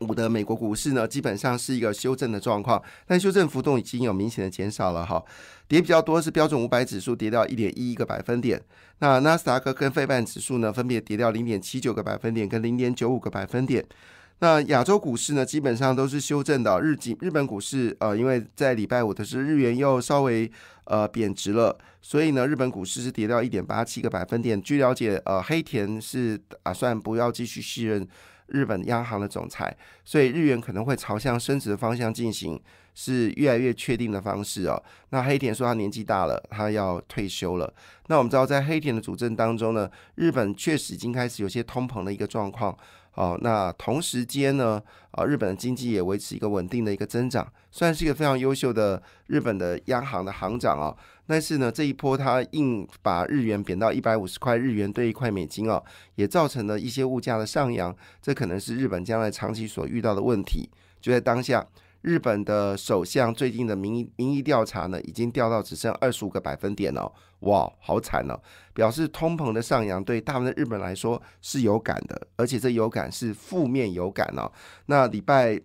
五的美国股市呢，基本上是一个修正的状况，但修正幅度已经有明显的减少了哈。跌比较多是标准五百指数跌掉一点一一个百分点，那纳斯达克跟费半指数呢分别跌掉零点七九个百分点跟零点九五个百分点。那亚洲股市呢基本上都是修正的，日经日本股市呃因为在礼拜五的是日元又稍微呃贬值了，所以呢日本股市是跌掉一点八七个百分点。据了解，呃黑田是打算不要继续续任日本央行的总裁，所以日元可能会朝向升值的方向进行。是越来越确定的方式哦。那黑田说他年纪大了，他要退休了。那我们知道，在黑田的主政当中呢，日本确实已经开始有些通膨的一个状况。哦，那同时间呢，啊，日本的经济也维持一个稳定的一个增长，算是一个非常优秀的日本的央行的行长啊。但是呢，这一波它硬把日元贬到一百五十块日元兑一块美金哦，也造成了一些物价的上扬。这可能是日本将来长期所遇到的问题。就在当下。日本的首相最近的民意民意调查呢，已经掉到只剩二十五个百分点了，哇，好惨哦！表示通膨的上扬对大部分日本来说是有感的，而且这有感是负面有感哦。那礼拜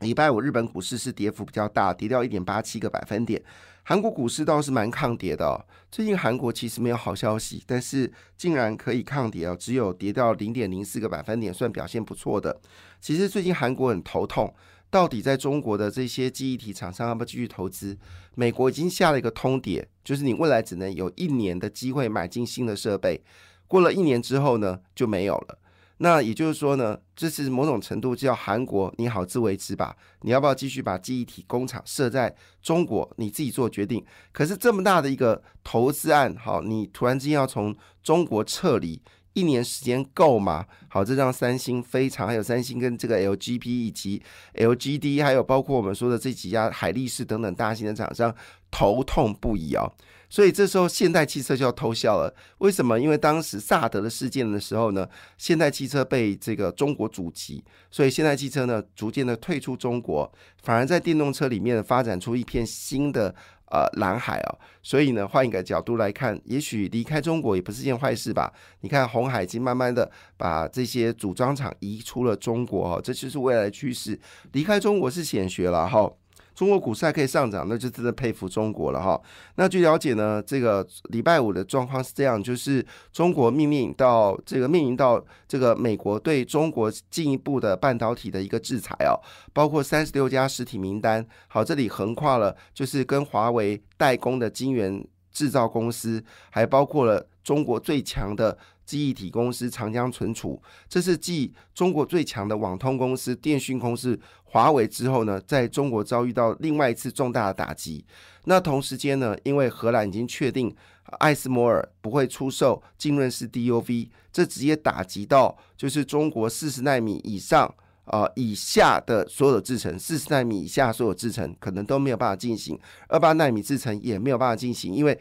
礼拜五日本股市是跌幅比较大，跌掉一点八七个百分点。韩国股市倒是蛮抗跌的，最近韩国其实没有好消息，但是竟然可以抗跌哦，只有跌到零点零四个百分点，算表现不错的。其实最近韩国很头痛。到底在中国的这些记忆体厂商要不要继续投资？美国已经下了一个通牒，就是你未来只能有一年的机会买进新的设备，过了一年之后呢就没有了。那也就是说呢，这是某种程度叫韩国你好自为之吧？你要不要继续把记忆体工厂设在中国？你自己做决定。可是这么大的一个投资案，好，你突然之间要从中国撤离。一年时间够吗？好，这让三星非常，还有三星跟这个 LGP 以及 LGD，还有包括我们说的这几家海力士等等大型的厂商头痛不已啊。所以这时候现代汽车就要偷笑了。为什么？因为当时萨德的事件的时候呢，现代汽车被这个中国阻击，所以现代汽车呢逐渐的退出中国，反而在电动车里面发展出一片新的。呃，蓝海哦，所以呢，换一个角度来看，也许离开中国也不是件坏事吧？你看，红海已经慢慢的把这些组装厂移出了中国哦，这就是未来的趋势。离开中国是显学了哈。中国股市还可以上涨，那就真的佩服中国了哈。那据了解呢，这个礼拜五的状况是这样，就是中国命令到这个命令到这个美国对中国进一步的半导体的一个制裁哦，包括三十六家实体名单。好，这里横跨了就是跟华为代工的晶圆制造公司，还包括了中国最强的。记忆体公司长江存储，这是继中国最强的网通公司电讯公司华为之后呢，在中国遭遇到另外一次重大的打击。那同时间呢，因为荷兰已经确定艾斯摩尔不会出售浸润式 DUV，这直接打击到就是中国四十纳米以上啊以下的所有制程，四十纳米以下所有制程可能都没有办法进行，二八纳米制程也没有办法进行，因为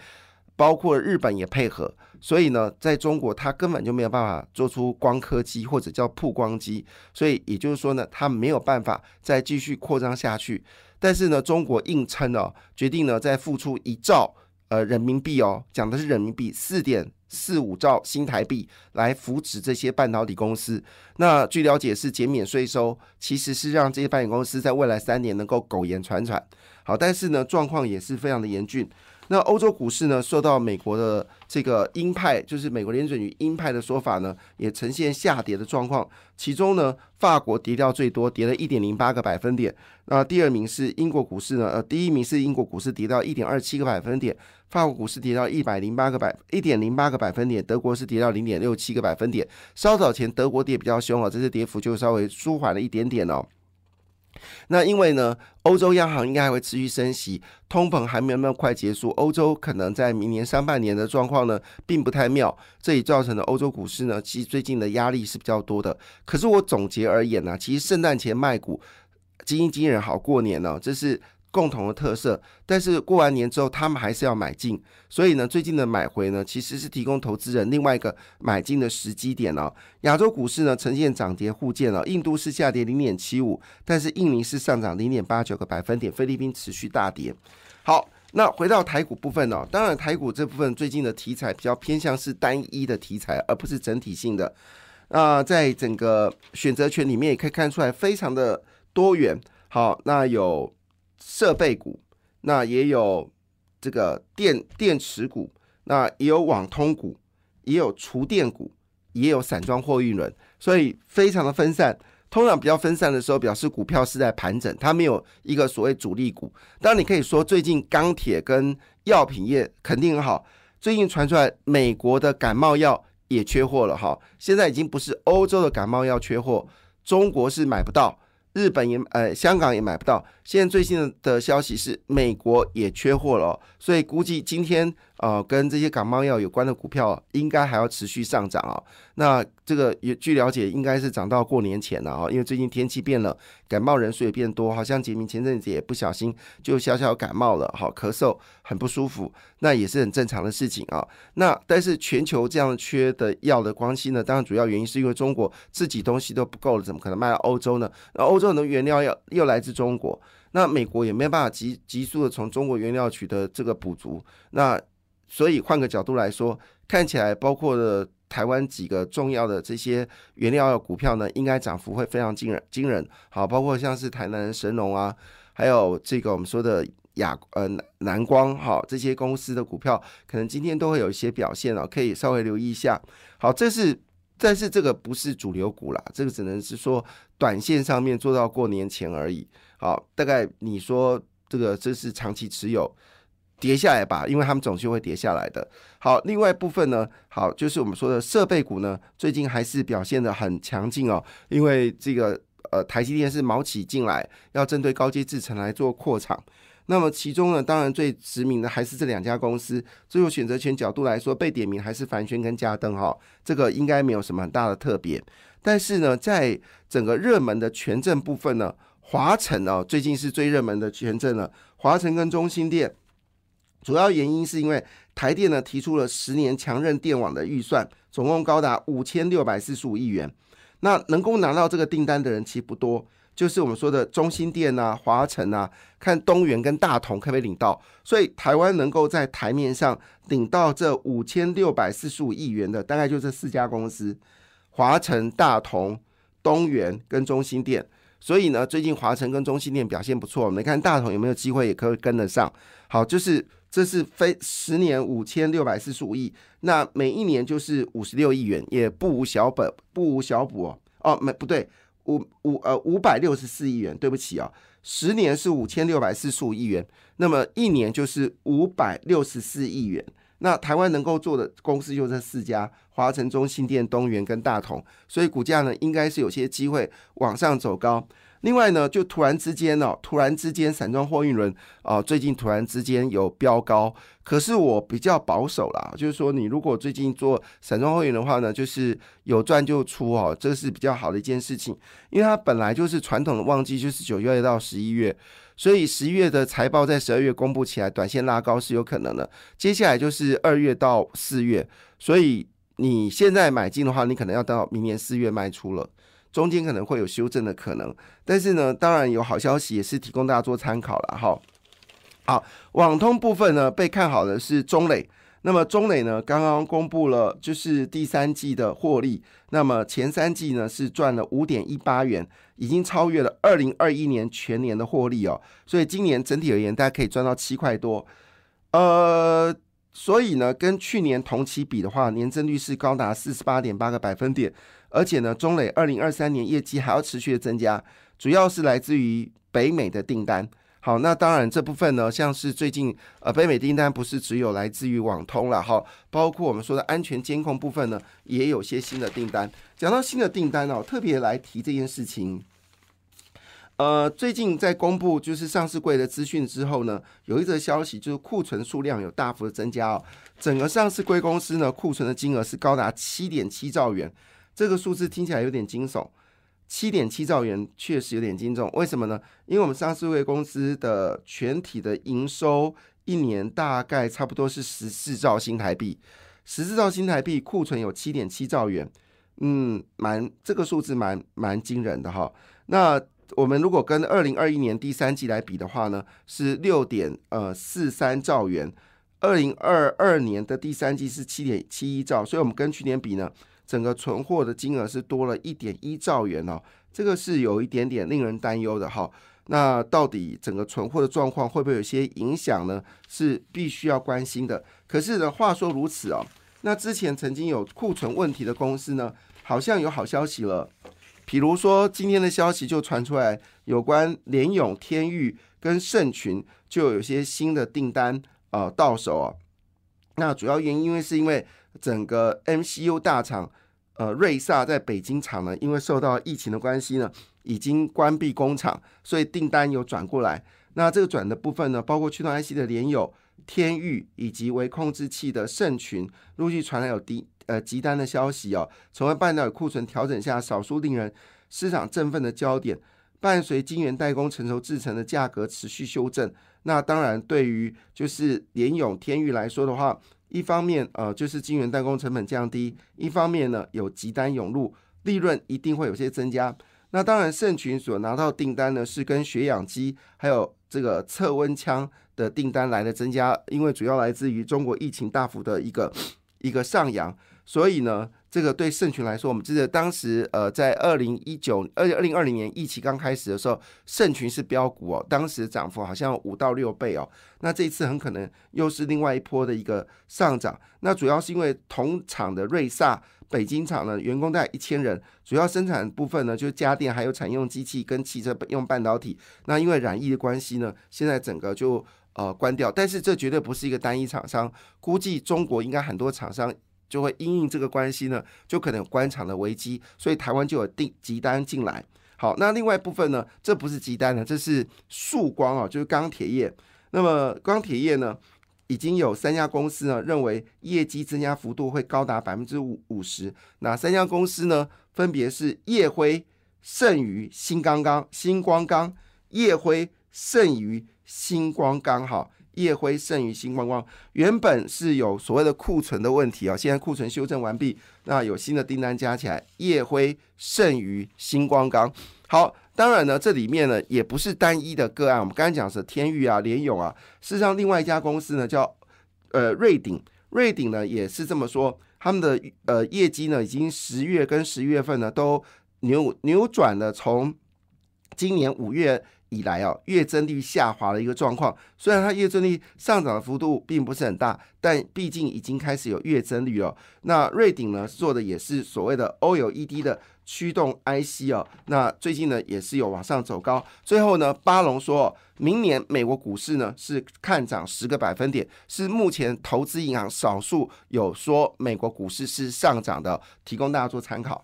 包括日本也配合。所以呢，在中国，它根本就没有办法做出光刻机或者叫曝光机，所以也就是说呢，它没有办法再继续扩张下去。但是呢，中国硬撑哦，决定呢再付出一兆呃人民币哦，讲的是人民币四点四五兆新台币来扶持这些半导体公司。那据了解是减免税收，其实是让这些半导体公司在未来三年能够苟延残喘。好，但是呢，状况也是非常的严峻。那欧洲股市呢，受到美国的这个鹰派，就是美国联准局鹰派的说法呢，也呈现下跌的状况。其中呢，法国跌掉最多，跌了一点零八个百分点。那第二名是英国股市呢，呃，第一名是英国股市跌到一点二七个百分点，法国股市跌到一百零八个百一点零八个百分点，德国是跌到零点六七个百分点。稍早前德国跌比较凶啊，这次跌幅就稍微舒缓了一点点哦。那因为呢，欧洲央行应该还会持续升息，通膨还没有那么快结束，欧洲可能在明年上半年的状况呢，并不太妙，这也造成了欧洲股市呢，其实最近的压力是比较多的。可是我总结而言呢，其实圣诞前卖股，基金经理人好过年呢，这是共同的特色。但是过完年之后，他们还是要买进，所以呢，最近的买回呢，其实是提供投资人另外一个买进的时机点哦。亚洲股市呢呈现涨跌互见哦，印度是下跌零点七五，但是印尼是上涨零点八九个百分点，菲律宾持续大跌。好。那回到台股部分哦，当然台股这部分最近的题材比较偏向是单一的题材，而不是整体性的。那在整个选择权里面也可以看出来，非常的多元。好，那有设备股，那也有这个电电池股，那也有网通股，也有厨电股，也有散装货运轮，所以非常的分散。通常比较分散的时候，表示股票是在盘整，它没有一个所谓主力股。当然，你可以说最近钢铁跟药品业肯定很好。最近传出来，美国的感冒药也缺货了哈，现在已经不是欧洲的感冒药缺货，中国是买不到。日本也呃，香港也买不到。现在最新的消息是，美国也缺货了，所以估计今天呃，跟这些感冒药有关的股票应该还要持续上涨啊。那这个也据了解，应该是涨到过年前了啊，因为最近天气变了，感冒人数也变多，好像杰明前阵子也不小心就小小感冒了，好咳嗽，很不舒服，那也是很正常的事情啊。那但是全球这样缺的药的关系呢，当然主要原因是因为中国自己东西都不够了，怎么可能卖到欧洲呢？那欧洲很多原料要又来自中国，那美国也没有办法急急速的从中国原料取得这个补足，那所以换个角度来说，看起来包括了。台湾几个重要的这些原料股票呢，应该涨幅会非常惊人惊人。好，包括像是台南神龙啊，还有这个我们说的亚呃南光哈这些公司的股票，可能今天都会有一些表现哦，可以稍微留意一下。好，这是但是这个不是主流股啦，这个只能是说短线上面做到过年前而已。好，大概你说这个这是长期持有。跌下来吧，因为他们总是会跌下来的。好，另外部分呢，好就是我们说的设备股呢，最近还是表现的很强劲哦。因为这个呃，台积电是毛起进来，要针对高阶制程来做扩厂。那么其中呢，当然最知名的还是这两家公司。最后选择权角度来说，被点名还是凡轩跟嘉登哈，这个应该没有什么很大的特别。但是呢，在整个热门的权证部分呢，华晨哦，最近是最热门的权证了。华晨跟中心店。主要原因是因为台电呢提出了十年强韧电网的预算，总共高达五千六百四十五亿元。那能够拿到这个订单的人其实不多，就是我们说的中心电啊、华晨啊，看东元跟大同可不可以领到。所以台湾能够在台面上领到这五千六百四十五亿元的，大概就这四家公司：华晨、大同、东元跟中心电。所以呢，最近华晨跟中心电表现不错，我们看大同有没有机会也可以跟得上。好，就是。这是非十年五千六百四十五亿，那每一年就是五十六亿元，也不无小本，不无小补哦。哦，没不对，五五呃五百六十四亿元，对不起哦，十年是五千六百四十五亿元，那么一年就是五百六十四亿元。那台湾能够做的公司就这四家：华晨、中信电、东元跟大同，所以股价呢应该是有些机会往上走高。另外呢，就突然之间哦，突然之间散装货运轮啊，最近突然之间有飙高。可是我比较保守啦，就是说你如果最近做散装货运的话呢，就是有赚就出哦，这是比较好的一件事情。因为它本来就是传统的旺季，就是九月到十一月，所以十一月的财报在十二月公布起来，短线拉高是有可能的。接下来就是二月到四月，所以你现在买进的话，你可能要到明年四月卖出了。中间可能会有修正的可能，但是呢，当然有好消息也是提供大家做参考了哈。好，网通部分呢被看好的是中磊，那么中磊呢刚刚公布了就是第三季的获利，那么前三季呢是赚了五点一八元，已经超越了二零二一年全年的获利哦，所以今年整体而言大家可以赚到七块多，呃。所以呢，跟去年同期比的话，年增率是高达四十八点八个百分点，而且呢，中磊二零二三年业绩还要持续的增加，主要是来自于北美的订单。好，那当然这部分呢，像是最近呃北美订单不是只有来自于网通了哈，包括我们说的安全监控部分呢，也有些新的订单。讲到新的订单哦，特别来提这件事情。呃，最近在公布就是上市柜的资讯之后呢，有一则消息就是库存数量有大幅的增加哦。整个上市柜公司呢，库存的金额是高达七点七兆元，这个数字听起来有点惊悚。七点七兆元确实有点惊重，为什么呢？因为我们上市会公司的全体的营收一年大概差不多是十四兆新台币，十四兆新台币库存有七点七兆元，嗯，蛮这个数字蛮蛮惊人的哈。那我们如果跟二零二一年第三季来比的话呢，是六点呃四三兆元，二零二二年的第三季是七点七一兆，所以我们跟去年比呢。整个存货的金额是多了一点一兆元哦，这个是有一点点令人担忧的哈。那到底整个存货的状况会不会有些影响呢？是必须要关心的。可是呢，话说如此哦，那之前曾经有库存问题的公司呢，好像有好消息了。比如说今天的消息就传出来，有关联永、天域跟盛群就有些新的订单呃到手啊。那主要原因因为是因为整个 MCU 大厂。呃，瑞萨在北京厂呢，因为受到疫情的关系呢，已经关闭工厂，所以订单有转过来。那这个转的部分呢，包括驱动 IC 的联友、天域以及微控制器的盛群，陆续传来有低呃急单的消息哦。成为半导体库存调整下少数令人市场振奋的焦点。伴随晶圆代工成熟制成的价格持续修正，那当然对于就是联永、天域来说的话。一方面，呃，就是晶圆代工成本降低；一方面呢，有急单涌入，利润一定会有些增加。那当然，盛群所拿到订单呢，是跟血氧机还有这个测温枪的订单来的增加，因为主要来自于中国疫情大幅的一个一个上扬，所以呢。这个对盛群来说，我们记得当时，呃，在二零一九、二二零二零年疫情刚开始的时候，盛群是标股哦，当时涨幅好像五到六倍哦。那这一次很可能又是另外一波的一个上涨。那主要是因为同厂的瑞萨北京厂呢，员工大概一千人，主要生产部分呢就是家电，还有产用机器跟汽车用半导体。那因为染疫的关系呢，现在整个就呃关掉。但是这绝对不是一个单一厂商，估计中国应该很多厂商。就会因应这个关系呢，就可能有官场的危机，所以台湾就有订急单进来。好，那另外一部分呢，这不是急单呢，这是曙光啊，就是钢铁业。那么钢铁业呢，已经有三家公司呢认为业绩增加幅度会高达百分之五五十。哪三家公司呢？分别是叶辉、盛宇、新刚刚、新光钢。叶辉、盛宇、新光钢，哈。夜辉胜于星光光，原本是有所谓的库存的问题啊，现在库存修正完毕，那有新的订单加起来，夜辉胜于星光钢。好，当然呢，这里面呢也不是单一的个案，我们刚才讲是天域啊、联勇啊，事实上另外一家公司呢叫呃瑞鼎，瑞鼎呢也是这么说，他们的呃业绩呢已经十月跟十一月份呢都扭扭转了，从今年五月。以来啊，月增率下滑的一个状况。虽然它月增率上涨的幅度并不是很大，但毕竟已经开始有月增率了。那瑞鼎呢做的也是所谓的 OLED 的驱动 IC 哦。那最近呢也是有往上走高。最后呢，巴龙说明年美国股市呢是看涨十个百分点，是目前投资银行少数有说美国股市是上涨的，提供大家做参考。